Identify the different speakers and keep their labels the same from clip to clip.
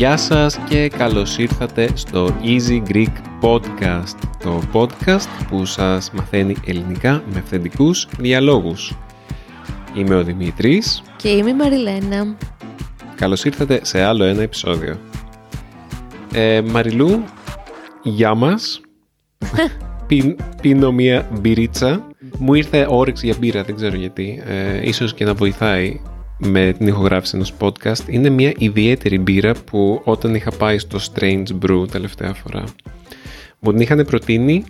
Speaker 1: Γεια σας και καλώς ήρθατε στο Easy Greek Podcast, το podcast που σας μαθαίνει ελληνικά με αυθεντικούς διαλόγους. Είμαι ο Δημήτρης
Speaker 2: Και είμαι η Μαριλένα.
Speaker 1: Καλώς ήρθατε σε άλλο ένα επεισόδιο. Ε, Μαριλού, γεια μας. Πιν, πίνω μία μπυρίτσα. Μου ήρθε όρεξη για μπύρα, δεν ξέρω γιατί. Ε, ίσως και να βοηθάει με την ηχογράφηση ενός podcast. Είναι μία ιδιαίτερη μπύρα που όταν είχα πάει στο Strange Brew τελευταία φορά μου την είχαν προτείνει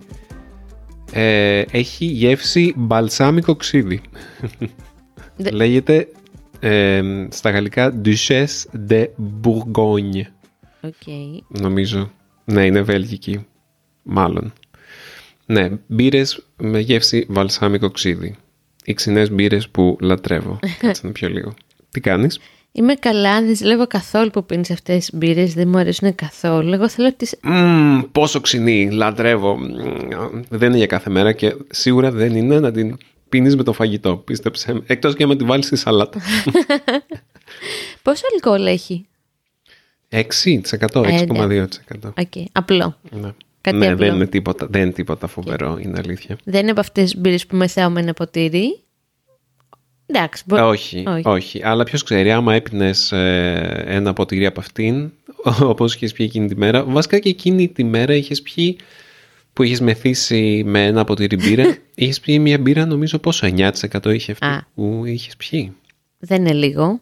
Speaker 1: ε, έχει γεύση μπαλσάμικο ξύδι.
Speaker 2: Δε-
Speaker 1: Λέγεται ε, στα γαλλικά Duchesse de Bourgogne
Speaker 2: OK.
Speaker 1: νομίζω. Ναι, είναι βέλγικη. Μάλλον. Ναι, μπύρες με γεύση βαλσάμικο ξύδι. Οι ξινές μπύρες που λατρεύω. Κάτσε να πιω λίγο. Τι κάνεις;
Speaker 2: Είμαι καλά, δεν ζηλεύω καθόλου που πίνεις αυτές τις μπύρες, δεν μου αρέσουν καθόλου. Εγώ θέλω τις...
Speaker 1: Μμμ, πόσο ξινή, λατρεύω. Μμμ, Δεν είναι για κάθε μέρα και σίγουρα δεν είναι να την πίνεις με το φαγητό, πίστεψέ με. Εκτός και να τη βάλεις στη σαλάτα.
Speaker 2: Πόσο αλκοόλ έχει;
Speaker 1: 6%, 6,2%.
Speaker 2: Οκ, απλό.
Speaker 1: Ναι,
Speaker 2: Κάτι
Speaker 1: ναι
Speaker 2: απλό.
Speaker 1: δεν, είναι τίποτα, δεν είναι τίποτα φοβερό, είναι αλήθεια.
Speaker 2: Δεν είναι από αυτές τις μπύρες που μεθάω με ένα ποτήρι. Εντάξει, μπο...
Speaker 1: Ε, όχι,
Speaker 2: όχι.
Speaker 1: όχι, Αλλά ποιος ξέρει, άμα έπινες ένα ποτήρι από αυτήν, όπως είχες πιει εκείνη τη μέρα. Βασικά και εκείνη τη μέρα είχες πιει που είχες μεθύσει με ένα ποτήρι μπύρα. είχες πιει μια μπύρα, νομίζω πόσο 9% είχε αυτή
Speaker 2: Α.
Speaker 1: που είχες πιει.
Speaker 2: Δεν είναι λίγο.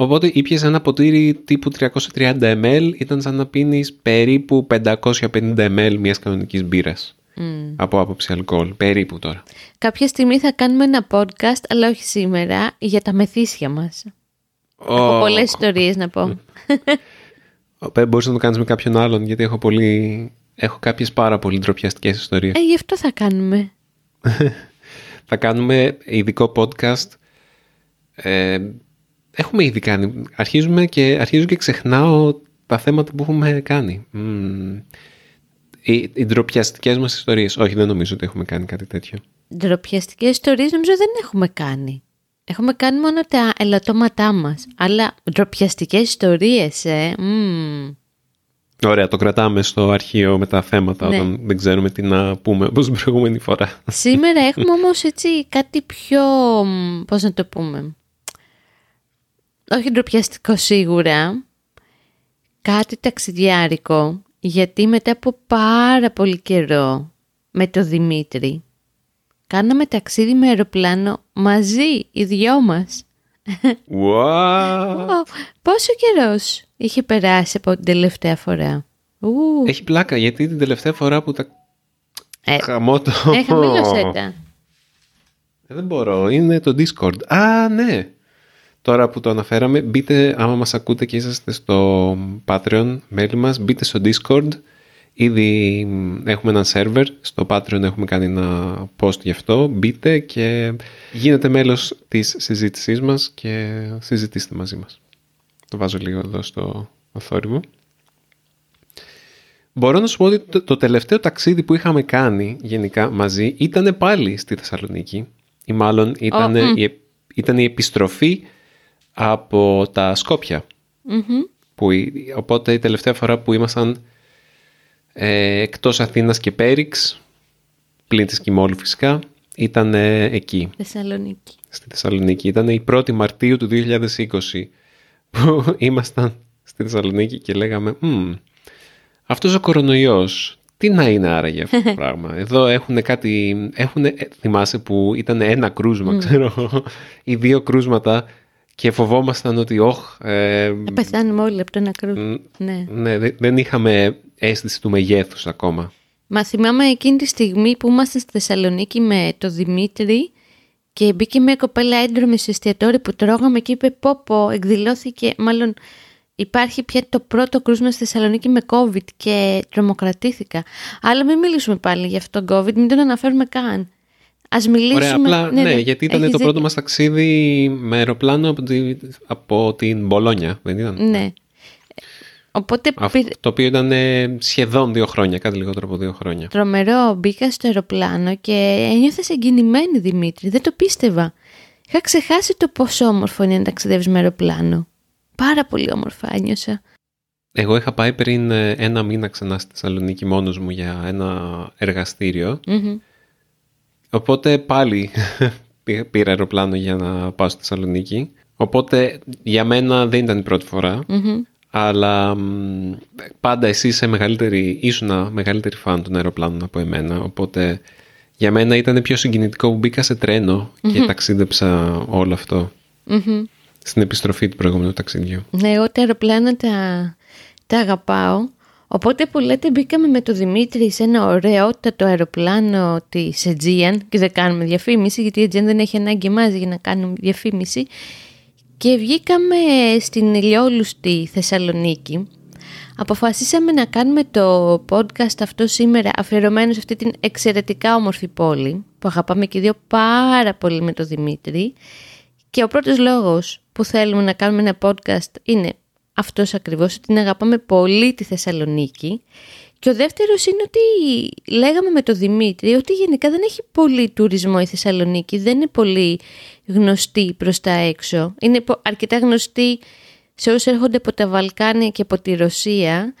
Speaker 1: Οπότε ήπιες ένα ποτήρι τύπου 330 ml, ήταν σαν να πίνεις περίπου 550 ml μιας κανονικής μπύρας.
Speaker 2: Μμ.
Speaker 1: Από άποψη αλκοόλ. Περίπου τώρα.
Speaker 2: Κάποια στιγμή θα κάνουμε ένα podcast, αλλά όχι σήμερα, για τα μεθύσια μας. Έχω πολλές ιστορίες να πω.
Speaker 1: Ω, Μπορείς να το κάνεις με κάποιον άλλον, γιατί έχω, πολύ... έχω κάποιες πάρα πολύ ντροπιαστικές ιστορίες.
Speaker 2: Ε, γι' αυτό θα κάνουμε.
Speaker 1: Θα κάνουμε ειδικό podcast. Ε, έχουμε ήδη κάνει. Αρχίζουμε και, αρχίζω και ξεχνάω τα θέματα που έχουμε κάνει. Μμμ. Οι, οι ντροπιαστικές μας ιστορίες. Όχι, δεν νομίζω ότι έχουμε κάνει κάτι τέτοιο.
Speaker 2: Ντροπιαστικές ιστορίες νομίζω δεν έχουμε κάνει. Έχουμε κάνει μόνο τα ελαττώματά μας. Αλλά ντροπιαστικές ιστορίες, ε. μμμ.
Speaker 1: Ωραία, το κρατάμε στο αρχείο με τα θέματα
Speaker 2: Ναι.
Speaker 1: όταν δεν ξέρουμε τι να πούμε όπως την προηγούμενη φορά.
Speaker 2: Σήμερα έχουμε όμως έτσι κάτι πιο, μ, πώς να το πούμε, όχι ντροπιαστικό σίγουρα, κάτι ταξιδιάρικο, γιατί μετά από πάρα πολύ καιρό με το Δημήτρη, κάναμε ταξίδι με αεροπλάνο μαζί, οι δυο μας.
Speaker 1: Wow.
Speaker 2: Ω, πόσο καιρός είχε περάσει από την τελευταία φορά. Ου,
Speaker 1: Έχει πλάκα γιατί την τελευταία φορά που τα...
Speaker 2: ε,
Speaker 1: Χαμό το...
Speaker 2: ε, χαμήλωσέ τα.
Speaker 1: Ε, Δεν μπορώ, είναι το Discord. Α, ναι. Τώρα που το αναφέραμε, μπείτε, άμα μας ακούτε και είσαστε στο Patreon, μέλη μας, μπείτε στο Discord. Ήδη μ, έχουμε ένα server, στο Patreon έχουμε κάνει ένα post γι' αυτό. Μπείτε και γίνετε μέλος της συζήτησής μας και συζητήστε μαζί μας. Το βάζω λίγο εδώ στο θόρυβο. Μπορώ να σου πω ότι το, το τελευταίο ταξίδι που είχαμε κάνει γενικά μαζί ήταν πάλι στη Θεσσαλονίκη ή μάλλον ήταν,
Speaker 2: Ω, μ.
Speaker 1: η, ε- ήταν η επιστροφή από τα Σκόπια.
Speaker 2: Μμμ.
Speaker 1: Που, η- οπότε η τελευταία φορά που ήμασταν ε, εκτός Αθήνας και Πέριξ, πλην της Κιμόλου φυσικά, ήταν ε, εκεί,
Speaker 2: Θεσσαλονίκη.
Speaker 1: στη Θεσσαλονίκη. Ήταν η 1η Μαρτίου του 2020 που ήμασταν στη Θεσσαλονίκη και λέγαμε «Μμ, αυτός ο κορονοϊός τι να είναι άραγε αυτό το πράγμα; Εδώ έχουν κάτι, έχουν, θυμάσαι που ήταν ένα κρούσμα ξέρω εγώ, ή δύο κρούσματα και φοβόμασταν ότι όχ, ε,
Speaker 2: Θα πεθάνουμε όλοι από το ένα κρού.
Speaker 1: μ,
Speaker 2: Ναι.
Speaker 1: ναι, δεν- δεν είχαμε αίσθηση του μεγέθους ακόμα.
Speaker 2: Μα θυμάμαι εκείνη τη στιγμή που ήμασταν στη Θεσσαλονίκη με το Δημήτρη και μπήκε μια κοπέλα έντρομη στο εστιατόριο που τρώγαμε και είπε πω πω εκδηλώθηκε, μάλλον υπάρχει πια το πρώτο κρούσμα στη Θεσσαλονίκη με COVID και τρομοκρατήθηκα. Αλλά μην μιλήσουμε πάλι για αυτό το COVID, μην τον αναφέρουμε καν. Ας μιλήσουμε...
Speaker 1: Ωραία, απλά ναι, γιατί ήταν
Speaker 2: έχεις
Speaker 1: το πρώτο
Speaker 2: δίκιο.
Speaker 1: μας ταξίδι με αεροπλάνο από, τη, από την Μπολόνια, δεν ήταν;
Speaker 2: Ναι. Οπότε
Speaker 1: Αυτό,
Speaker 2: πήρε-
Speaker 1: το οποίο ήταν ε, σχεδόν δύο χρόνια, κάτι λιγότερο από δύο χρόνια.
Speaker 2: Τρομερό, μπήκα στο αεροπλάνο και ένιωθα συγκινημένη Δημήτρη. Δεν το πίστευα. Είχα ξεχάσει το πόσο όμορφο είναι να ταξιδεύεις με αεροπλάνο. Πάρα πολύ όμορφα ένιωσα.
Speaker 1: Εγώ είχα πάει πριν ε, ένα μήνα ξανά στη Θεσσαλονίκη μόνος μου για ένα εργαστήριο. Οπότε πάλι πήρα αεροπλάνο για να πάω στη Θεσσαλονίκη. Οπότε για μένα δεν ήταν η πρώτη Αλλά πάντα εσύ είσαι μεγαλύτερη, ήσουν μεγαλύτερη φαν των αεροπλάνων από εμένα. Οπότε για μένα ήταν πιο συγκινητικό που μπήκα σε τρένο και ταξίδεψα όλο αυτό. Στην επιστροφή του προηγούμενου ταξιδιού.
Speaker 2: Ναι, εγώ τα αεροπλάνα τα, τα αγαπάω. Οπότε που λέτε μπήκαμε με το Δημήτρη σε ένα ωραιότατο αεροπλάνο της Aegean και δεν κάνουμε διαφήμιση γιατί η Aegean δεν έχει ανάγκη εμάς για να κάνουμε διαφήμιση και βγήκαμε στην ηλιόλουστη Θεσσαλονίκη. Αποφασίσαμε να κάνουμε το podcast αυτό σήμερα αφιερωμένο σε αυτή την εξαιρετικά όμορφη πόλη που αγαπάμε και δύο πάρα πολύ με το Δημήτρη και ο πρώτος λόγος που θέλουμε να κάνουμε ένα podcast είναι αυτός ακριβώς, ότι την αγαπάμε πολύ τη Θεσσαλονίκη. Και ο δεύτερος είναι ότι λέγαμε με τον Δημήτρη ότι γενικά δεν έχει πολύ τουρισμό η Θεσσαλονίκη, δεν είναι πολύ γνωστή προς τα έξω. Είναι αρκετά γνωστή σε όσους έρχονται από τα Βαλκάνια και από τη Ρωσία,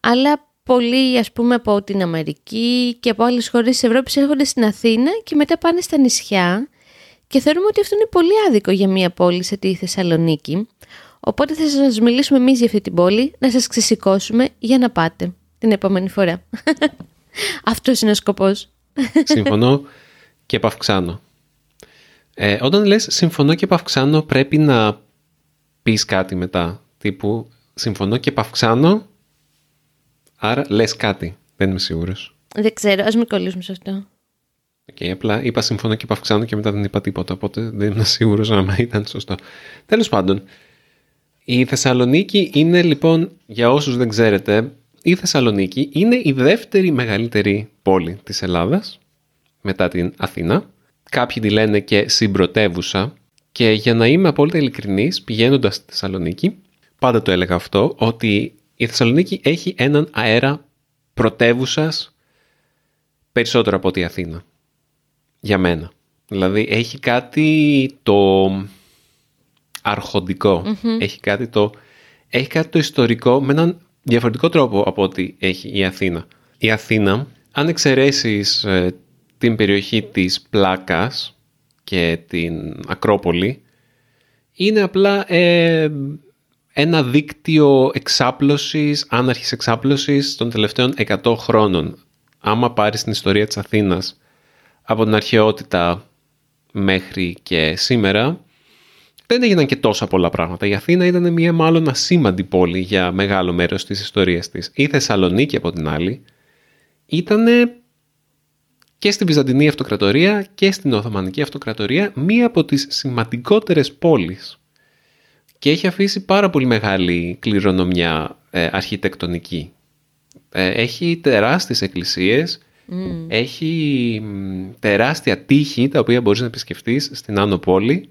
Speaker 2: αλλά πολλοί ας πούμε από την Αμερική και από άλλες χώρες της Ευρώπης έρχονται στην Αθήνα και μετά πάνε στα νησιά και θεωρούμε ότι αυτό είναι πολύ άδικο για μια πόλη σε τη Θεσσαλονίκη. Οπότε θα σας μιλήσουμε εμείς για αυτή την πόλη, να σας ξεσηκώσουμε για να πάτε την επόμενη φορά. Αυτός είναι ο σκοπός.
Speaker 1: Συμφωνώ και επαυξάνω. Ε, όταν λες συμφωνώ και επαυξάνω πρέπει να πεις κάτι μετά. Τύπου συμφωνώ και επαυξάνω, άρα λες κάτι. Δεν είμαι σίγουρος.
Speaker 2: Δεν ξέρω, ας μην κολλήσουμε σε αυτό.
Speaker 1: Okay, απλά είπα συμφωνώ και επαυξάνω και μετά δεν είπα τίποτα, οπότε δεν είμαι σίγουρος αν ήταν σωστό. Τέλος πάντων, η Θεσσαλονίκη είναι λοιπόν, για όσους δεν ξέρετε, η Θεσσαλονίκη είναι η δεύτερη μεγαλύτερη πόλη της Ελλάδας μετά την Αθήνα. Κάποιοι τη λένε και συμπρωτεύουσα και για να είμαι απόλυτα ειλικρινής πηγαίνοντας στη Θεσσαλονίκη πάντα το έλεγα αυτό ότι η Θεσσαλονίκη έχει έναν αέρα πρωτεύουσας περισσότερο από ότι η Αθήνα. Για μένα. Δηλαδή έχει κάτι το αρχοντικο Έχει κάτι το, έχει κάτι το ιστορικό με έναν διαφορετικό τρόπο από ό,τι έχει η Αθήνα. Η Αθήνα, αν εξαιρέσεις ε, την περιοχή της Πλάκας και την Ακρόπολη, είναι απλά ε, ένα δίκτυο εξάπλωσης, άναρχης εξάπλωσης των τελευταίων 100 χρόνων. Άμα πάρεις την ιστορία της Αθήνας από την αρχαιότητα μέχρι και σήμερα, δεν έγιναν και τόσα πολλά πράγματα. Η Αθήνα ήταν μια μάλλον ασήμαντη πόλη για μεγάλο μέρος της ιστορίας της. Η Θεσσαλονίκη από την άλλη ήταν και στην Βυζαντινή Αυτοκρατορία και στην Οθωμανική Αυτοκρατορία μία από τις σημαντικότερες πόλεις και έχει αφήσει πάρα πολύ μεγάλη κληρονομιά ε, αρχιτεκτονική. Ε, έχει τεράστιες εκκλησίες, έχει τεράστια τείχη τα οποία μπορείς να επισκεφτείς στην Άνω Πόλη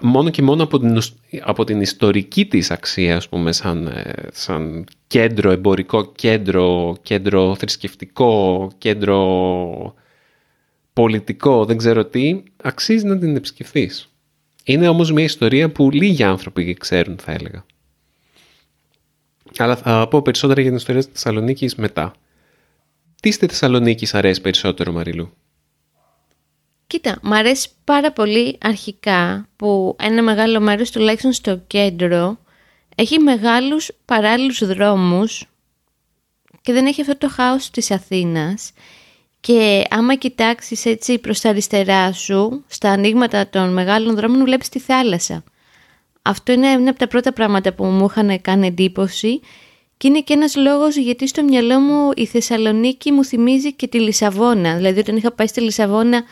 Speaker 1: μόνο και μόνο από την, από την ιστορική της αξία, ας πούμε, σαν, ε, σαν κέντρο, εμπορικό κέντρο, κέντρο θρησκευτικό, κέντρο πολιτικό, δεν ξέρω τι, αξίζει να την επισκεφθείς. Είναι όμως μια ιστορία που λίγοι άνθρωποι ξέρουν, θα έλεγα. Αλλά θα πω περισσότερα για την ιστορία της Θεσσαλονίκης μετά. Τι στη Θεσσαλονίκη αρέσει περισσότερο, Μαριλού;
Speaker 2: Κοίτα, μου αρέσει πάρα πολύ αρχικά που ένα μεγάλο μέρος τουλάχιστον στο κέντρο έχει μεγάλους παράλληλους δρόμους και δεν έχει αυτό το χάος της Αθήνας και άμα κοιτάξεις έτσι προς τα αριστερά σου, στα ανοίγματα των μεγάλων δρόμων βλέπεις τη θάλασσα. Αυτό είναι ένα από τα πρώτα πράγματα που μου είχαν κάνει εντύπωση και είναι και ένας λόγος γιατί στο μυαλό μου η Θεσσαλονίκη μου θυμίζει και τη Λισαβόνα. Δηλαδή όταν είχα πάει στη Λισαβόνα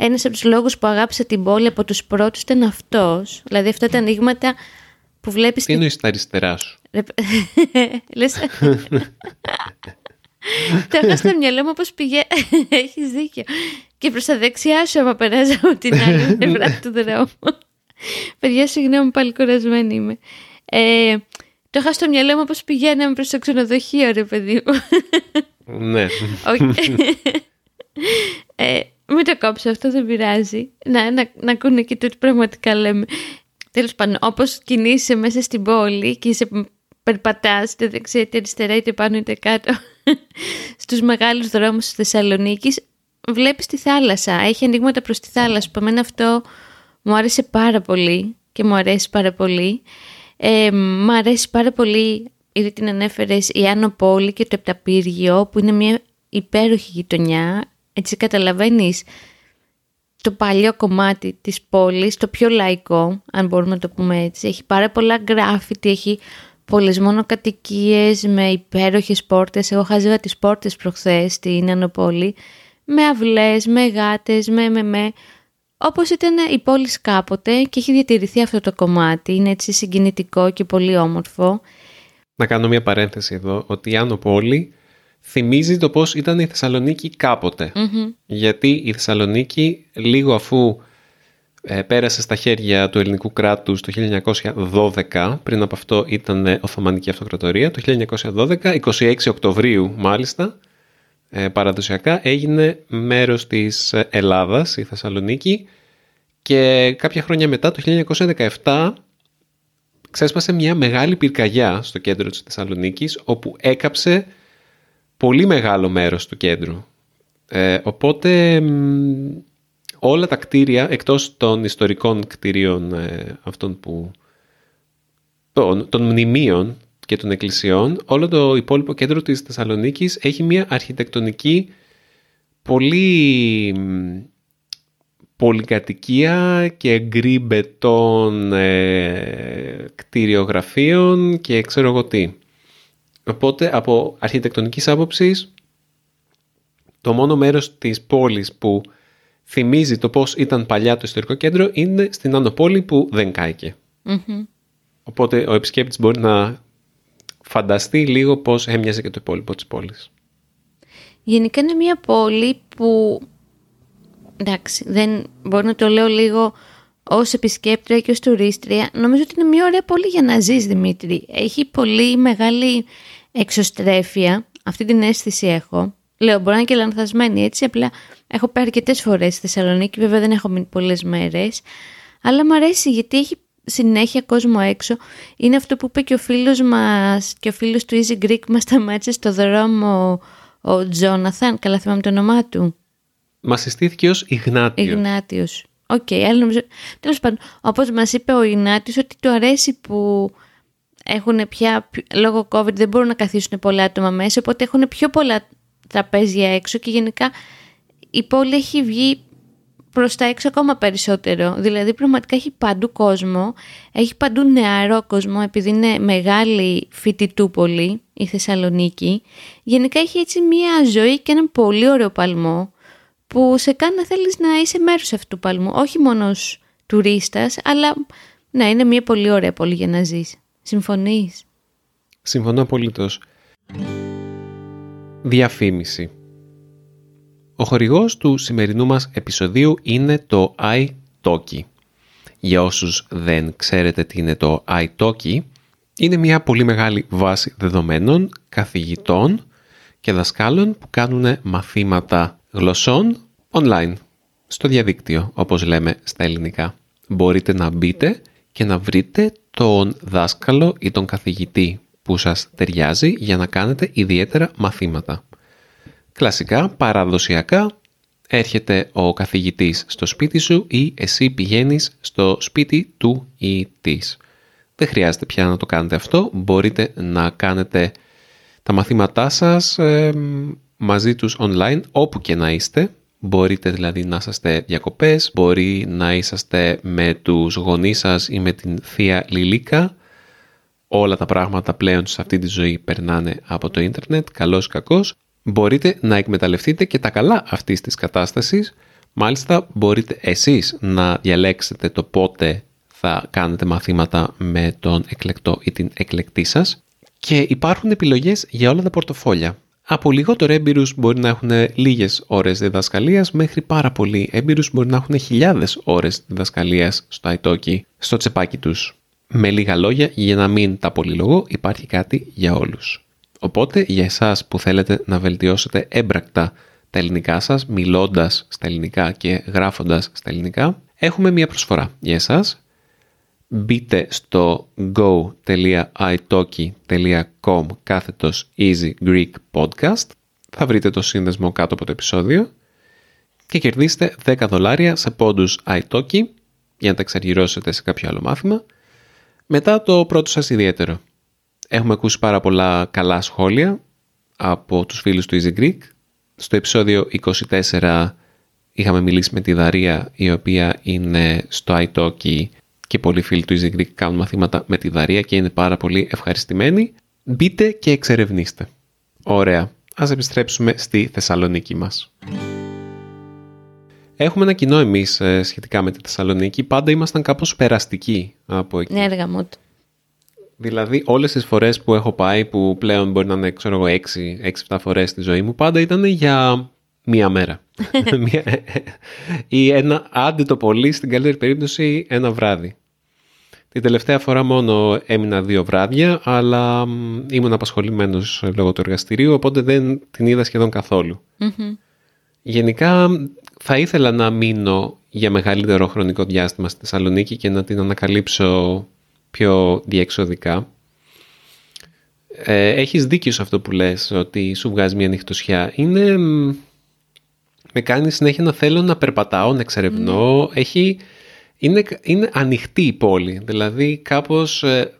Speaker 2: ένας από τους λόγους που αγάπησα την πόλη από τους πρώτους ήταν αυτός. Δηλαδή αυτά τα ανοίγματα που βλέπεις...
Speaker 1: Τι εννοείς τα αριστερά σου;
Speaker 2: Λες... Το έχω στο μυαλό μου όπως πηγαίνει. Έχεις δίκιο. Και προς τα δεξιά σου άμα περάζει από την άλλη πλευρά του δρόμου. Παιδιά, συγγνώμη, πάλι κουρασμένη είμαι. Ε, το είχα στο μυαλό μου όπως πηγαίναμε προς το ξενοδοχείο, ρε παιδί μου.
Speaker 1: Ναι.
Speaker 2: Ε, μην το κόψω, αυτό δεν πειράζει. Να, να, να ακούνε και το ότι πραγματικά λέμε. Τέλος πάντων, όπως κινείσαι μέσα στην πόλη και είσαι περπατάς είτε δεξιά είτε αριστερά είτε πάνω είτε κάτω στους μεγάλους δρόμους της Θεσσαλονίκης βλέπεις τη θάλασσα, έχει ανοίγματα προς τη θάλασσα που εμένα αυτό μου άρεσε πάρα πολύ και μου αρέσει πάρα πολύ ε, μου αρέσει πάρα πολύ ήδη την ανέφερες η Άνω Πόλη και το Επταπύργιο που είναι μια υπέροχη γειτονιά έτσι καταλαβαίνεις το παλιό κομμάτι της πόλης, το πιο λαϊκό, αν μπορούμε να το πούμε έτσι. Έχει πάρα πολλά γκράφιτι, έχει πολλές μόνο κατοικίες με υπέροχες πόρτες. Εγώ χάζευα τις πόρτες προχθές στην Ανοπόλη, με αυλές, με γάτες, με με με. Όπως ήταν η πόλη κάποτε και έχει διατηρηθεί αυτό το κομμάτι, είναι έτσι συγκινητικό και πολύ όμορφο.
Speaker 1: Να κάνω μια παρένθεση εδώ, ότι η Άνω Πόλη θυμίζει το πώς ήταν η Θεσσαλονίκη Γιατί η Θεσσαλονίκη λίγο αφού ε, πέρασε στα χέρια του ελληνικού κράτους το 1912, πριν από αυτό ήταν Οθωμανική Αυτοκρατορία, το 1912, 26 Οκτωβρίου μάλιστα, ε, παραδοσιακά έγινε μέρος της Ελλάδας, η Θεσσαλονίκη, και κάποια χρόνια μετά, το 1917, ξέσπασε μια μεγάλη πυρκαγιά στο κέντρο της Θεσσαλονίκης, όπου έκαψε πολύ μεγάλο μέρος του κέντρου. Ε, οπότε όλα τα κτίρια, εκτός των ιστορικών κτίριων ε, αυτών που... Των, των μνημείων και των εκκλησιών, όλο το υπόλοιπο κέντρο της Θεσσαλονίκης έχει μια αρχιτεκτονική πολύ πολυκατοικία και γκρι μπετών ε, κτηριογραφίων και ξέρω εγώ τι. Οπότε από αρχιτεκτονικής άποψης το μόνο μέρος της πόλης που θυμίζει το πώς ήταν παλιά το ιστορικό κέντρο είναι στην Άνω Πόλη που δεν καηκε Οπότε ο επισκέπτης μπορεί να φανταστεί λίγο πώς έμοιαζε και το υπόλοιπο της πόλης.
Speaker 2: Γενικά είναι μια πόλη που, εντάξει, δεν μπορώ να το λέω λίγο ως επισκέπτρια και ως τουρίστρια. Νομίζω ότι είναι μια ωραία πόλη για να ζεις, Δημήτρη. Έχει πολύ μεγάλη εξωστρέφεια, αυτή την αίσθηση έχω. Λέω, μπορεί να είναι και λανθασμένη έτσι, απλά έχω πάει αρκετές φορές στη Θεσσαλονίκη, βέβαια δεν έχω μείνει πολλές μέρες. Αλλά μου αρέσει γιατί έχει συνέχεια κόσμο έξω. Είναι αυτό που είπε και ο φίλος μας και ο φίλος του Easy Greek μας σταμάτησε στο δρόμο ο Τζόναθαν, καλά θυμάμαι το όνομά του.
Speaker 1: Μας συστήθηκε ως Ιγνάτιος.
Speaker 2: Ιγνάτιος. OK, okay, αλλά νομίζω. Τέλος πάντων, όπως μας είπε ο Ιγνάτιος, ότι του αρέσει που έχουν πια, λόγω COVID δεν μπορούν να καθίσουν πολλά άτομα μέσα, οπότε έχουν πιο πολλά τραπέζια έξω και γενικά η πόλη έχει βγει προς τα έξω ακόμα περισσότερο. Δηλαδή πραγματικά έχει παντού κόσμο, έχει παντού νεαρό κόσμο επειδή είναι μεγάλη φοιτητούπολη η Θεσσαλονίκη. Γενικά έχει έτσι μια ζωή και έναν πολύ ωραίο παλμό που σε κάνει να θέλεις να είσαι μέρος αυτού του παλμού. Όχι μόνος τουρίστας, αλλά να είναι μια πολύ ωραία πόλη για να ζεις. Συμφωνείς;
Speaker 1: Συμφωνώ απολύτως. Διαφήμιση. Ο χορηγός του σημερινού μας επεισοδίου είναι το iTalki. Για όσους δεν ξέρετε τι είναι το iTalki, είναι μια πολύ μεγάλη βάση δεδομένων καθηγητών και δασκάλων που κάνουν μαθήματα γλωσσών online, στο διαδίκτυο όπως λέμε στα ελληνικά. Μπορείτε να μπείτε και να βρείτε τον δάσκαλο ή τον καθηγητή που σας ταιριάζει για να κάνετε ιδιαίτερα μαθήματα. Κλασικά, παραδοσιακά, έρχεται ο καθηγητής στο σπίτι σου ή εσύ πηγαίνεις στο σπίτι του ή της. Δεν χρειάζεται πια να το κάνετε αυτό, μπορείτε να κάνετε τα μαθήματά σας μαζί τους online όπου και να είστε Μπορείτε δηλαδή να είσαστε διακοπές, μπορεί να είσαστε με τους γονείς σας ή με την θεία Λιλίκα. Όλα τα πράγματα πλέον σε αυτή τη ζωή περνάνε από το ίντερνετ, καλός κακός. Μπορείτε να εκμεταλλευτείτε και τα καλά αυτής της κατάστασης. Μάλιστα μπορείτε εσείς να διαλέξετε το πότε θα κάνετε μαθήματα με τον εκλεκτό ή την εκλεκτή σας. Και υπάρχουν επιλογές για όλα τα πορτοφόλια. Από λιγότερο έμπειρους μπορεί να έχουν λίγες ώρες διδασκαλίας μέχρι πάρα πολύ έμπειρους μπορεί να έχουν χιλιάδες ώρες διδασκαλίας στο iTalki, στο τσεπάκι τους. Με λίγα λόγια, για να μην τα πολυλογώ, υπάρχει κάτι για όλους. Οπότε, για εσάς που θέλετε να βελτιώσετε έμπρακτα τα ελληνικά σας, μιλώντας στα ελληνικά και γράφοντας στα ελληνικά, έχουμε μία προσφορά για εσάς. Μπείτε στο go.italki.com κάθετος Easy Greek Podcast. Θα βρείτε το σύνδεσμο κάτω από το επεισόδιο και κερδίστε 10 δολάρια σε πόντους iTalki για να τα εξαργυρώσετε σε κάποιο άλλο μάθημα μετά το πρώτο σας ιδιαίτερο. Έχουμε ακούσει πάρα πολλά καλά σχόλια από τους φίλους του Easy Greek. Στο επεισόδιο 24 είχαμε μιλήσει με τη Δαρία η οποία είναι στο iTalki και πολλοί φίλοι του Easy Greek κάνουν μαθήματα με τη Δαρία και είναι πάρα πολύ ευχαριστημένοι. Μπείτε και εξερευνήστε. Ωραία. Ας επιστρέψουμε στη Θεσσαλονίκη μας. Έχουμε ένα κοινό εμείς ε, σχετικά με τη Θεσσαλονίκη. Πάντα ήμασταν κάπως περαστικοί από εκεί.
Speaker 2: Ναι, έργα μου.
Speaker 1: Δηλαδή όλες τις φορές που έχω πάει που πλέον μπορεί να είναι ξέρω εγώ 6-7 φορές στη ζωή μου πάντα ήταν για μία μέρα. ή ένα άντε το πολύ στην καλύτερη περίπτωση ένα βράδυ. Την τελευταία φορά μόνο έμεινα δύο βράδια αλλά ήμουν απασχολημένος λόγω του εργαστηρίου οπότε δεν την είδα σχεδόν Γενικά θα ήθελα να μείνω για μεγαλύτερο χρονικό διάστημα στη Θεσσαλονίκη και να την ανακαλύψω πιο διεξοδικά. Ε, έχεις δίκιο σε αυτό που λες, ότι σου βγάζει μια νυχτωσιά. Είναι... Με κάνει συνέχεια να θέλω να περπατάω, να εξερευνώ. Ναι. Έχει... Είναι, είναι ανοιχτή η πόλη, δηλαδή κάπως ε,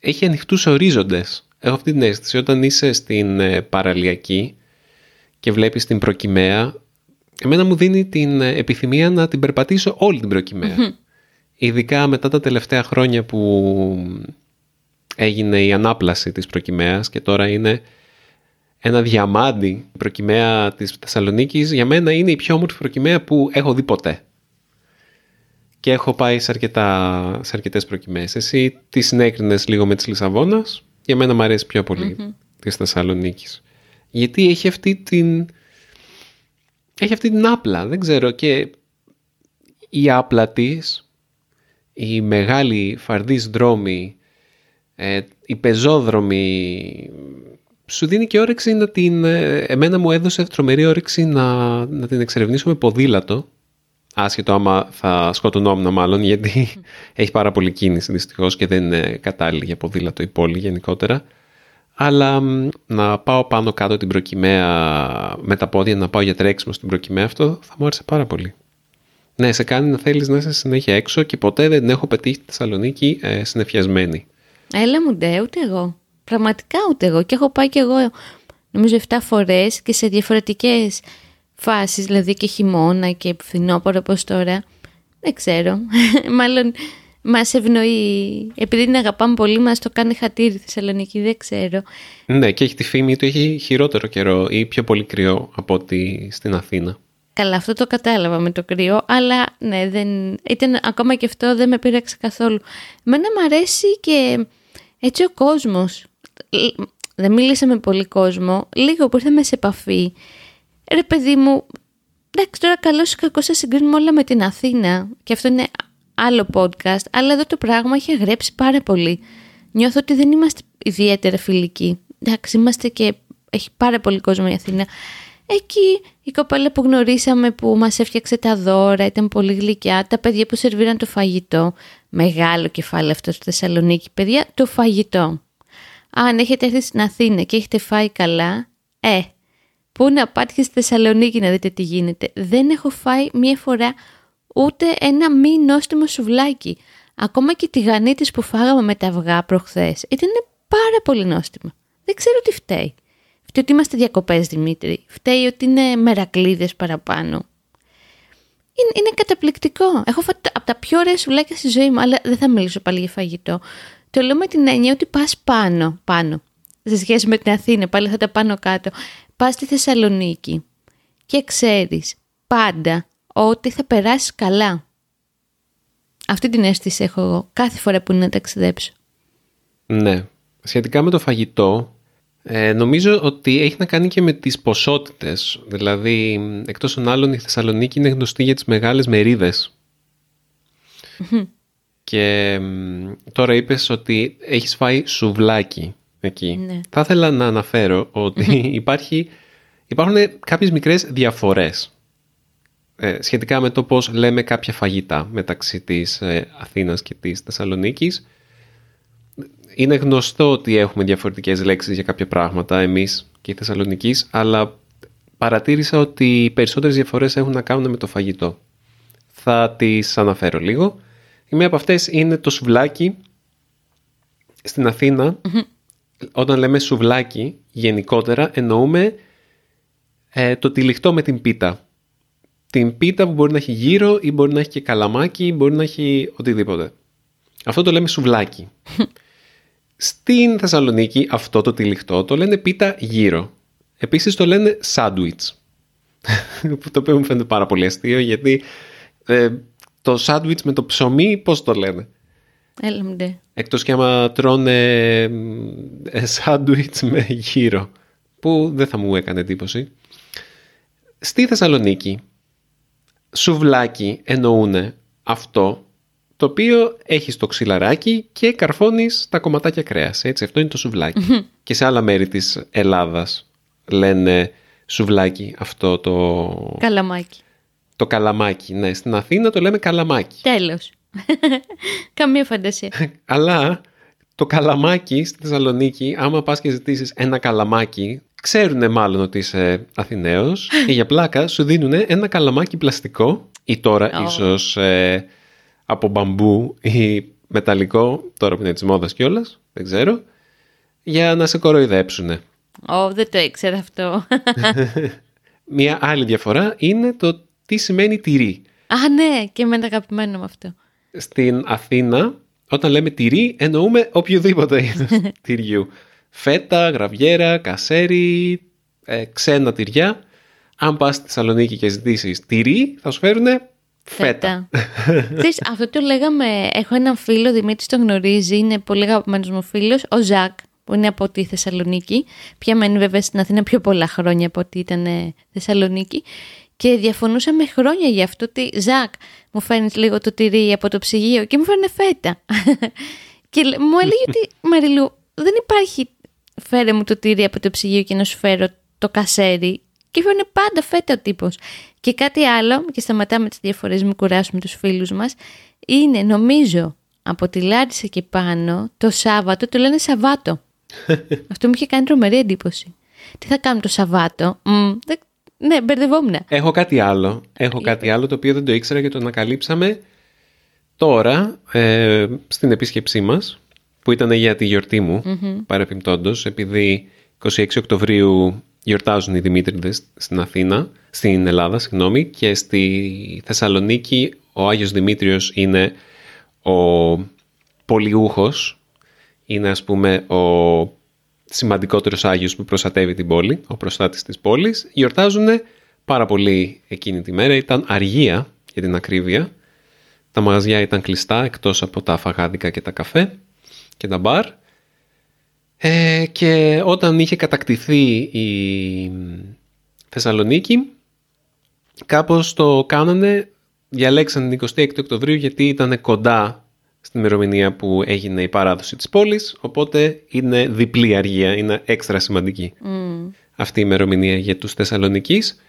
Speaker 1: έχει ανοιχτούς ορίζοντες. Έχω αυτή την αίσθηση όταν είσαι στην ε, παραλιακή και βλέπεις την προκυμαία, εμένα μου δίνει την επιθυμία να την περπατήσω όλη την προκυμαία. Ειδικά μετά τα τελευταία χρόνια που έγινε η ανάπλαση της προκυμαίας και τώρα είναι ένα διαμάντι η προκυμαία της Θεσσαλονίκης για μένα είναι η πιο όμορφη προκυμαία που έχω δει ποτέ. Και έχω πάει σε, αρκετά, σε αρκετές προκυμαίες. Εσύ τι συνέκρινες λίγο με της Λισαβόνας; Για μένα μου αρέσει πιο πολύ mm-hmm. της Θεσσαλονίκης. Γιατί έχει αυτή την... Έχει αυτή την άπλα, δεν ξέρω. Και η άπλα της οι μεγάλοι φαρδείς δρόμοι, ε, οι πεζόδρομοι, σου δίνει και όρεξη να την... Ε, εμένα μου έδωσε τρομερή όρεξη να, να την εξερευνήσω με ποδήλατο, άσχετο άμα θα σκοτωνόμουν μάλλον, γιατί έχει πάρα πολύ κίνηση δυστυχώς και δεν είναι κατάλληλη για ποδήλατο η πόλη γενικότερα. Αλλά να πάω πάνω κάτω την προκυμαία με τα πόδια, να πάω για τρέξιμο στην προκυμαία, αυτό θα μου άρεσε πάρα πολύ. Ναι, σε κάνει να θέλεις να είσαι συνέχεια έξω και ποτέ δεν έχω πετύχει τη Θεσσαλονίκη ε, συνεφιασμένη.
Speaker 2: Έλα μου ντε, ούτε εγώ. Πραγματικά ούτε εγώ. Και έχω πάει και εγώ νομίζω 7 φορές και σε διαφορετικές φάσεις, δηλαδή και χειμώνα και φθινόπωρο όπως τώρα. Δεν ξέρω. Μάλλον μας ευνοεί. Επειδή την αγαπάμε πολύ, μας το κάνει χατήρι Θεσσαλονίκη. Δεν ξέρω.
Speaker 1: Ναι, και έχει τη φήμη ότι έχει χειρότερο καιρό ή πιο πολύ κρυό από ότι στην Αθήνα.
Speaker 2: Καλά, αυτό το κατάλαβα με το κρύο, αλλά ναι, δεν, ήταν, ακόμα και αυτό δεν με πείραξε καθόλου. Μένα μου αρέσει και έτσι ο κόσμος. Δεν μίλησα με πολύ κόσμο, λίγο που ήρθαμε σε επαφή. Ρε παιδί μου, εντάξει τώρα καλό ή κακό θα συγκρίνουμε όλα με την Αθήνα και αυτό είναι άλλο podcast, αλλά εδώ το πράγμα έχει αγρέψει πάρα πολύ. Νιώθω ότι δεν είμαστε ιδιαίτερα φιλικοί. Εντάξει, είμαστε και έχει πάρα πολύ κόσμο η Αθήνα. Εκεί η κοπέλα που γνωρίσαμε που μας έφτιαξε τα δώρα ήταν πολύ γλυκιά. Τα παιδιά που σερβίραν το φαγητό. Μεγάλο κεφάλαιο αυτό στη Θεσσαλονίκη. Παιδιά, το φαγητό. Αν έχετε έρθει στην Αθήνα και έχετε φάει καλά, ε, πού να πάτε στη Θεσσαλονίκη να δείτε τι γίνεται. Δεν έχω φάει μία φορά ούτε ένα μη νόστιμο σουβλάκι. Ακόμα και τη γανίτης που φάγαμε με τα αυγά προχθές ήταν πάρα πολύ νόστιμα. Δεν ξέρω τι φταίει. Φταίει ότι είμαστε διακοπές Δημήτρη. Φταίει ότι είναι μερακλείδες παραπάνω. Είναι, είναι καταπληκτικό. Έχω φάει από τα πιο ωραία σουβλάκια στη ζωή μου, αλλά δεν θα μιλήσω πάλι για φαγητό. Το λέω με την έννοια ότι πας πάνω, πάνω. Σε σχέση με την Αθήνα, πάλι θα τα πάνω κάτω. Πας στη Θεσσαλονίκη και ξέρεις πάντα ότι θα περάσεις καλά. Αυτή την αίσθηση έχω εγώ κάθε φορά που είναι να ταξιδέψω.
Speaker 1: Ναι. Σχετικά με το φαγητό, ε, νομίζω ότι έχει να κάνει και με τις ποσότητες. Δηλαδή, εκτός των άλλων, η Θεσσαλονίκη είναι γνωστή για τις μεγάλες Και τώρα είπες ότι έχεις φάει σουβλάκι εκεί. Ναι. Θα ήθελα να αναφέρω ότι υπάρχει, υπάρχουν κάποιες μικρές διαφορές. ε, σχετικά με το πώς λέμε κάποια φαγητά μεταξύ της ε, Αθήνας και της Θεσσαλονίκης. Είναι γνωστό ότι έχουμε διαφορετικές λέξεις για κάποια πράγματα εμείς και η Θεσσαλονίκης, αλλά παρατήρησα ότι οι περισσότερες διαφορές έχουν να κάνουν με το φαγητό. Θα τις αναφέρω λίγο. Η μία από αυτές είναι το σουβλάκι. Στην αθηνα όταν λέμε σουβλάκι, γενικότερα εννοούμε ε, το τυλιχτό με την πίτα. Την πίτα που μπορεί να έχει γύρω ή μπορεί να έχει και καλαμάκι ή μπορεί να έχει οτιδήποτε. Αυτό το λέμε σουβλάκι. Στην Θεσσαλονίκη αυτό το τυλιχτό το λένε πίτα γύρω. Επίσης το λένε σάντουιτς. το οποίο μου φαίνεται πάρα πολύ αστείο γιατί ε, το σάντουιτς με το ψωμί πώς το λένε;
Speaker 2: Έλαμντε.
Speaker 1: Εκτός και άμα τρώνε ε, σάντουιτς με γύρο που δεν θα μου έκανε εντύπωση. Στη Θεσσαλονίκη σουβλάκι εννοούν αυτό το οποίο έχεις το ξυλαράκι και καρφώνεις τα κομματάκια κρέας. Έτσι, αυτό είναι το σουβλάκι. και σε άλλα μέρη της Ελλάδας λένε σουβλάκι αυτό το...
Speaker 2: Καλαμάκι.
Speaker 1: Το καλαμάκι, ναι. Στην Αθήνα το λέμε καλαμάκι.
Speaker 2: Τέλος. Καμία φαντασία.
Speaker 1: Αλλά το καλαμάκι στη Θεσσαλονίκη, άμα πας και ζητήσεις ένα καλαμάκι, ξέρουν μάλλον ότι είσαι Αθηναίος και για πλάκα σου δίνουν ένα καλαμάκι πλαστικό ή τώρα
Speaker 2: Oh.
Speaker 1: ίσως ε, από μπαμπού ή μεταλλικό, τώρα που είναι της μόδας κιόλας, δεν ξέρω, για να σε κοροϊδέψουν.
Speaker 2: Ω, δεν το ήξερα αυτό.
Speaker 1: Μία άλλη διαφορά είναι το τι σημαίνει τυρί.
Speaker 2: Α, ναι, και εμένα αγαπημένο με αυτό.
Speaker 1: Στην Αθήνα, όταν λέμε τυρί, εννοούμε οποιοδήποτε είδος τυριού. Φέτα, γραβιέρα, κασέρι, ε, ξένα τυριά. Αν πας στη Θεσσαλονίκη και ζητήσεις τυρί, θα σου φέρουνε φέτα.
Speaker 2: Ξέρεις, αυτό το λέγαμε, έχω έναν φίλο, Δημήτρης τον γνωρίζει, είναι πολύ αγαπημένος μου φίλος, ο Ζακ, που είναι από τη Θεσσαλονίκη. Πια μένει βέβαια στην Αθήνα πιο πολλά χρόνια από ότι ήταν ε, Θεσσαλονίκη. Και διαφωνούσαμε χρόνια για αυτό ότι Ζακ μου φέρνει λίγο το τυρί από το ψυγείο και μου φέρνει φέτα. και λέ- μου έλεγε ότι Μαριλού δεν υπάρχει φέρε μου το τυρί από το ψυγείο και να σου φέρω το κασέρι και φέρνει πάντα φέτα ο τύπος. Και κάτι άλλο, και σταματάμε τις διαφορές, μην κουράσουμε τους φίλους μας, είναι νομίζω από τη Λάρισα και πάνω το Σάββατο το λένε Σαββάτο. Αυτό μου είχε κάνει τρομερή εντύπωση. Τι θα κάνουμε το Σαββάτο. Μμ, δεν- ναι, μπερδευόμουν.
Speaker 1: Έχω κάτι άλλο. Έχω κάτι άλλο το οποίο δεν το ήξερα και το ανακαλύψαμε τώρα ε, στην επίσκεψή μας που ήταν για τη γιορτή μου παρεπιπτόντως επειδή 26 Οκτωβρίου γιορτάζουν οι Δημήτριδες στην Αθήνα, στην Ελλάδα συγγνώμη και στη Θεσσαλονίκη ο Άγιος Δημήτριος είναι ο πολιούχος είναι ας πούμε ο σημαντικότερος Άγιος που προστατεύει την πόλη, ο προστάτης της πόλης. Γιορτάζουν πάρα πολύ εκείνη τη μέρα. Ήταν αργία για την ακρίβεια. Τα μαγαζιά ήταν κλειστά εκτός από τα φαγάδικα και τα καφέ και τα μπαρ. Ε, και όταν είχε κατακτηθεί η Θεσσαλονίκη κάπως το κάνανε, διαλέξαν την 26 Οκτωβρίου γιατί ήταν κοντά στην ημερομηνία που έγινε η παράδοση της πόλης, οπότε είναι διπλή αργία, είναι έξτρα σημαντική
Speaker 2: Μμ.
Speaker 1: αυτή η ημερομηνία για τους Θεσσαλονικείς.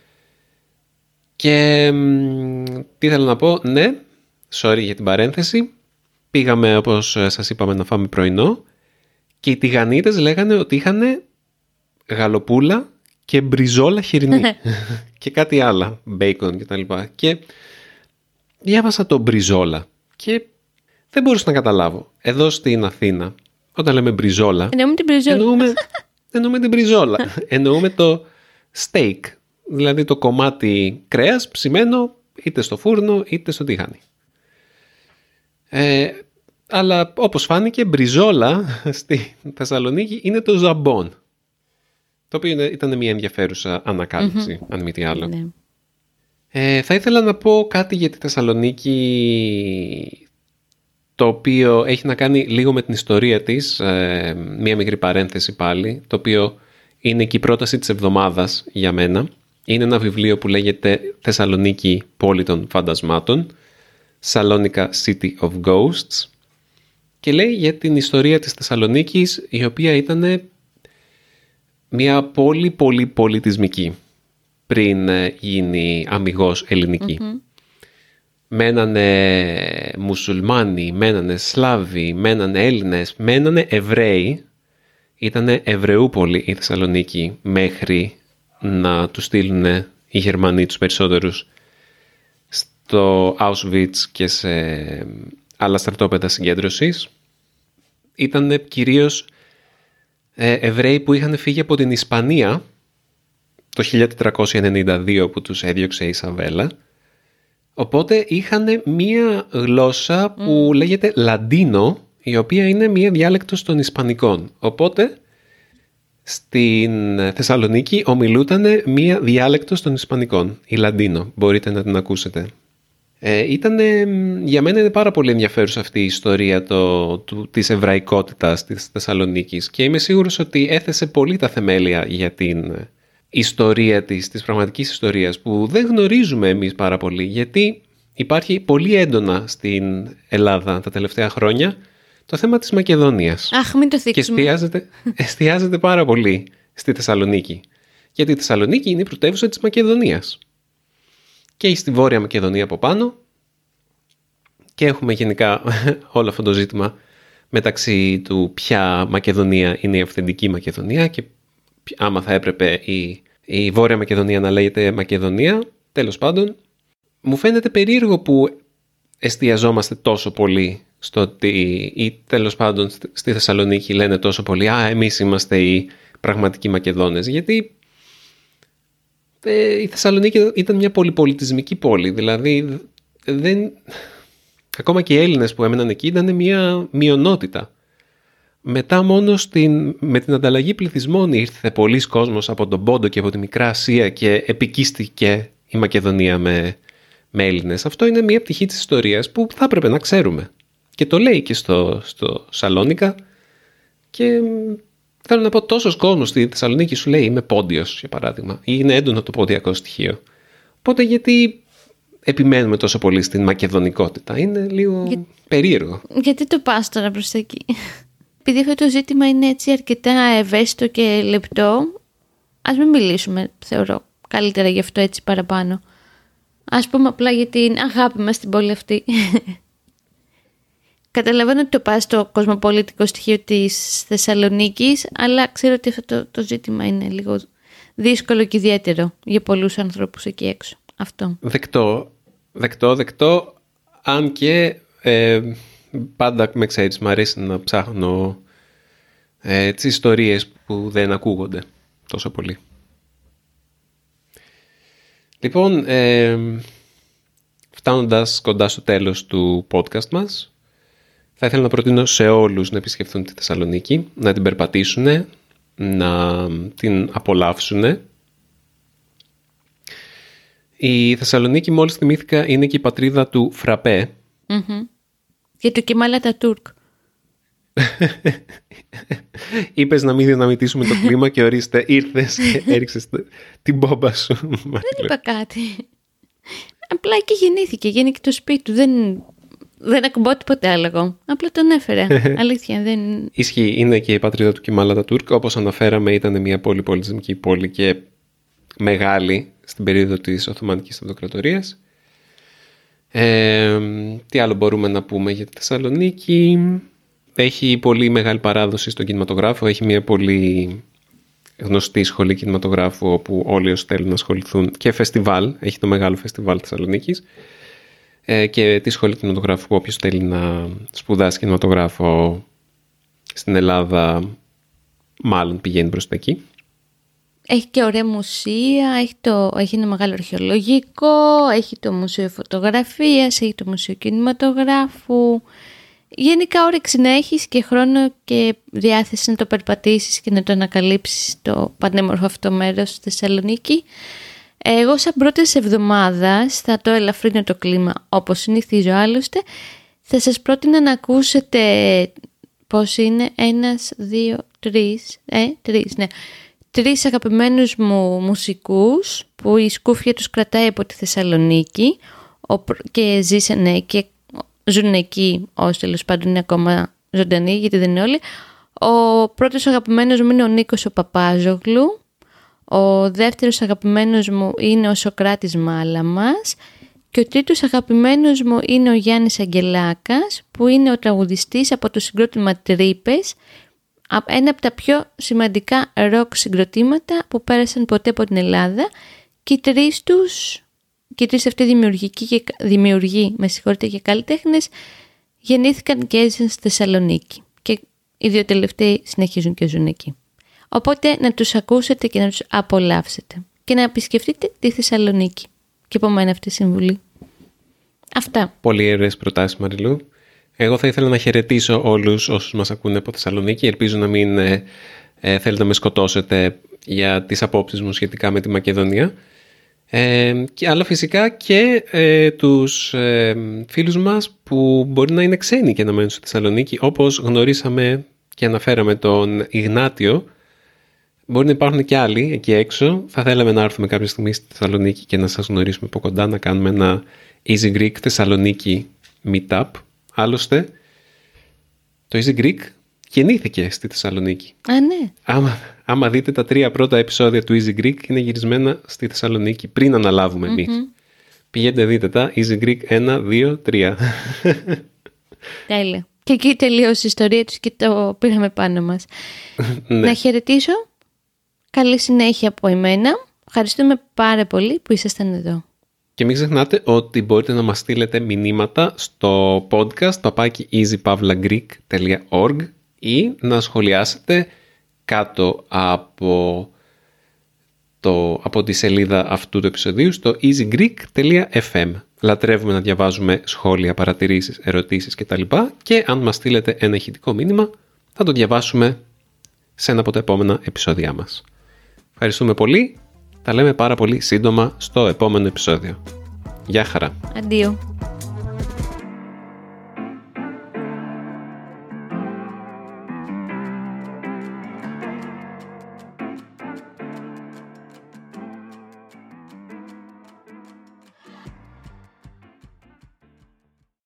Speaker 1: Και μ, τι θέλω να πω, ναι, sorry για την παρένθεση, πήγαμε όπως ε, σας είπαμε να φάμε πρωινό και οι τηγανίτες λέγανε ότι είχαν γαλοπούλα και μπριζόλα χοιρινή και κάτι άλλα, μπέικον και τα λοιπά. Και διάβασα το μπριζόλα και δεν μπορούσα να καταλάβω. Εδώ στην Αθήνα, όταν λέμε μπριζόλα,
Speaker 2: Εννοούμε την πριζόλα.
Speaker 1: εννοούμε, εννοούμε την μπριζόλα. εννοούμε το steak, δηλαδή το κομμάτι κρέας ψημένο είτε στο φούρνο είτε στο τηγάνι. Ε, αλλά όπως φάνηκε μπριζόλα στη Θεσσαλονίκη είναι το ζαμπόν. Το οποίο είναι- ήταν μια ενδιαφέρουσα ανακάλυψη, αν μη τι άλλο.
Speaker 2: Ναι.
Speaker 1: Ε, θα ήθελα να πω κάτι για τη Θεσσαλονίκη το οποίο έχει να κάνει λίγο με την ιστορία της, ε, μία μικρή παρένθεση πάλι, το οποίο είναι και η πρόταση της εβδομάδας για μένα. Είναι ένα βιβλίο που λέγεται Θεσσαλονίκη πόλη των φαντασμάτων, Salonika City of Ghosts και λέει για την ιστορία της Θεσσαλονίκης η οποία ήταν μια πόλη πολύ πολιτισμική. πριν ε, γίνει αμυγός ελληνική. Μένανε μουσουλμάνοι, μένανε Σλάβοι, μένανε Έλληνες, μένανε Εβραίοι. Ήτανε Εβραιούπολη η Θεσσαλονίκη μέχρι να τους στείλουν οι Γερμανοί τους περισσότερους στο Auschwitz και σε άλλα στρατόπεδα συγκέντρωσης. Ήταν κυρίως ε, Εβραίοι που είχαν φύγει από την Ισπανία το 1492 που τους έδιωξε η Ισαβέλα. Οπότε είχαν μία γλώσσα που λέγεται Λαντίνο, η οποία είναι μία διάλεκτος των Ισπανικών. Οπότε στην Θεσσαλονίκη ομιλούταν μία διάλεκτος των Ισπανικών, η Λαντίνο. Μπορείτε να την ακούσετε. Ε, ήταν, για μένα είναι πάρα πολύ ενδιαφέρουσα αυτή η ιστορία το, του, της εβραϊκότητας της Θεσσαλονίκης και είμαι σίγουρος ότι έθεσε πολύ τα θεμέλια για την ιστορία της, της πραγματικής ιστορίας που δεν γνωρίζουμε εμείς πάρα πολύ γιατί υπάρχει πολύ έντονα στην Ελλάδα τα τελευταία χρόνια το θέμα της Μακεδονίας.
Speaker 2: Αχ, μην το
Speaker 1: Και εστιάζεται, εστιάζεται πάρα πολύ στη Θεσσαλονίκη. Γιατί η Θεσσαλονίκη είναι η πρωτεύουσα της Μακεδονίας και στη Βόρεια Μακεδονία από πάνω και έχουμε γενικά όλο αυτό το ζήτημα μεταξύ του ποια Μακεδονία είναι η αυθεντική Μακεδονία και άμα θα έπρεπε η, η Βόρεια Μακεδονία να λέγεται Μακεδονία, τέλος πάντων. Μου φαίνεται περίεργο που εστιαζόμαστε τόσο πολύ στο ότι ή τέλος πάντων στη Θεσσαλονίκη λένε τόσο πολύ «Α, εμείς είμαστε οι πραγματικοί Μακεδόνες» γιατί ε, η Θεσσαλονίκη ήταν μια πολυπολιτισμική πόλη. Δηλαδή, δεν... ακόμα και οι Έλληνες που έμεναν εκεί ήταν μια μειονότητα. Μετά μόνο στην, με την ανταλλαγή πληθυσμών ήρθε πολλοί κόσμος από τον Πόντο και από τη Μικρά Ασία και επικίστηκε η Μακεδονία με, με Έλληνες. Αυτό είναι μια πτυχή της ιστορίας που θα έπρεπε να ξέρουμε. Και το λέει και στο, στο Σαλόνικα και Θέλω να πω τόσος κόσμος στη Θεσσαλονίκη σου λέει είμαι πόντιος, για παράδειγμα, ή είναι έντονο το ποντιακό στοιχείο. Οπότε γιατί επιμένουμε τόσο πολύ στην μακεδονικότητα; Είναι λίγο περίεργο.
Speaker 2: Γιατί το πας τώρα προς εκεί; Επειδή αυτό το ζήτημα είναι έτσι αρκετά ευαίσθητο και λεπτό, ας μην μιλήσουμε, θεωρώ, καλύτερα γι' αυτό έτσι παραπάνω. Α πούμε απλά για την αγάπη μας στην πόλη αυτή. Καταλαβαίνω ότι το πας στο κοσμοπολιτικό στοιχείο της Θεσσαλονίκης, αλλά ξέρω ότι αυτό το, το ζήτημα είναι λίγο δύσκολο και ιδιαίτερο για πολλούς ανθρώπους εκεί έξω. Αυτό.
Speaker 1: Δεκτό, δεκτό, δεκτό, αν και ε, πάντα με ξέρεις, μου αρέσει να ψάχνω ε, τις ιστορίες που δεν ακούγονται τόσο πολύ. Λοιπόν, ε, φτάνοντας κοντά στο τέλος του podcast μας, θα ήθελα να προτείνω σε όλους να επισκεφθούν τη Θεσσαλονίκη, να την περπατήσουν, να την απολαύσουν. Η Θεσσαλονίκη, μόλις θυμήθηκα, είναι και η πατρίδα του Φραπέ.
Speaker 2: Mm-hmm. Και του Κεμάλα τα Τούρκ.
Speaker 1: Είπες να μην δυναμητήσουμε το κλίμα και ορίστε ήρθες και έριξες την μπόμπα σου.
Speaker 2: Δεν είπα κάτι. Απλά εκεί γεννήθηκε, γεννήθηκε το σπίτι του. Δεν δεν ακουμπώ τίποτε άλλο. Απλά τον έφερε. Αλήθεια. Δεν...
Speaker 1: Ισχύει. Είναι και η πατρίδα του Κιμάλα τα Τούρκ. Όπως αναφέραμε, ήταν μια πόλη πολιτισμική πόλη και μεγάλη στην περίοδο της Οθωμανικής Αυτοκρατορία. Ε, τι άλλο μπορούμε να πούμε για τη Θεσσαλονίκη; Έχει πολύ μεγάλη παράδοση στον κινηματογράφο. Έχει μια πολύ γνωστή σχολή κινηματογράφου όπου όλοι όσοι θέλουν να ασχοληθούν και φεστιβάλ. Έχει το μεγάλο φεστιβάλ Θεσσαλονίκης ε, και τη σχολή κινηματογράφου όποιος θέλει να σπουδάσει κινηματογράφο στην Ελλάδα μάλλον πηγαίνει προς τα εκεί.
Speaker 2: Έχει και ωραία μουσεία, έχει, το, έχει ένα μεγάλο αρχαιολογικό, έχει το Μουσείο Φωτογραφίας, έχει το Μουσείο Κινηματογράφου. Γενικά όρεξη να έχεις και χρόνο και διάθεση να το περπατήσεις και να το ανακαλύψεις το πανέμορφο αυτό μέρος στη Θεσσαλονίκη. Εγώ σαν πρώτες εβδομάδας θα το ελαφρύνω το κλίμα όπως συνηθίζω άλλωστε. Θα σας πρότεινα να ακούσετε πώς είναι ένας, δύο, τρεις, ε, τρεις, ναι. Τρεις αγαπημένους μου μουσικούς που η σκούφια τους κρατάει από τη Θεσσαλονίκη και ζήσανε και ζουν εκεί όσο τέλος πάντων είναι ακόμα ζωντανοί γιατί δεν είναι όλοι. Ο πρώτος αγαπημένος μου είναι ο Νίκος ο Παπάζογλου Ο δεύτερος αγαπημένος μου είναι ο Σοκράτης Μάλαμας και ο τρίτος αγαπημένος μου είναι ο Γιάννης Αγγελάκας που είναι ο τραγουδιστής από το συγκρότημα Τρύπες ένα από τα πιο σημαντικά ροκ συγκροτήματα που πέρασαν ποτέ από την Ελλάδα και οι τρεις τους, και οι τρεις αυτοί δημιουργικοί και, δημιουργοί, με συγχωρείτε και καλλιτέχνες, γεννήθηκαν και έζησαν στη Θεσσαλονίκη και οι δύο τελευταίοι συνεχίζουν και ζουν εκεί. Οπότε να τους ακούσετε και να τους απολαύσετε και να επισκεφτείτε τη Θεσσαλονίκη. Και από μένα αυτή η συμβουλή. Αυτά.
Speaker 1: Πολύ ωραίες προτάσεις Μαριλού. Εγώ θα ήθελα να χαιρετήσω όλους όσους μας ακούνε από Θεσσαλονίκη. Ελπίζω να μην ε, ε, θέλετε να με σκοτώσετε για τις απόψεις μου σχετικά με τη Μακεδονία. Ε, και, αλλά φυσικά και ε, τους ε, φίλους μας που μπορεί να είναι ξένοι και να μένουν στη Θεσσαλονίκη όπως γνωρίσαμε και αναφέραμε τον Ιγνάτιο Μπορεί να υπάρχουν και άλλοι εκεί έξω. Θα θέλαμε να έρθουμε κάποια στιγμή στη Θεσσαλονίκη και να σας γνωρίσουμε από κοντά, να κάνουμε ένα Easy Greek Θεσσαλονίκη Meetup. Άλλωστε, το Easy Greek γεννήθηκε στη Θεσσαλονίκη.
Speaker 2: Α, ναι.
Speaker 1: Άμα, άμα δείτε τα τρία πρώτα επεισόδια του Easy Greek, είναι γυρισμένα στη Θεσσαλονίκη πριν αναλάβουμε εμείς. Πηγαίνετε δείτε τα Easy Greek 1, 2, 3.
Speaker 2: Τέλεια. Και εκεί τελείωσε η ιστορία τους και το πήραμε πάνω μας. ναι. Να χαιρετήσω Καλή συνέχεια από εμένα. Ευχαριστούμε πάρα πολύ που ήσασταν εδώ.
Speaker 1: Και μην ξεχνάτε ότι μπορείτε να μας στείλετε μηνύματα στο podcast παπάκι easypavlagreek.org ή να σχολιάσετε κάτω από, το, από τη σελίδα αυτού του επεισοδίου στο easygreek.fm. Λατρεύουμε να διαβάζουμε σχόλια, παρατηρήσεις, ερωτήσεις κτλ. Και αν μας στείλετε ένα ηχητικό μήνυμα θα το διαβάσουμε σε ένα από τα επόμενα επεισόδια μας. Ευχαριστούμε πολύ. Τα λέμε πάρα πολύ σύντομα στο επόμενο επεισόδιο. Γεια χαρά.
Speaker 2: Αντίο.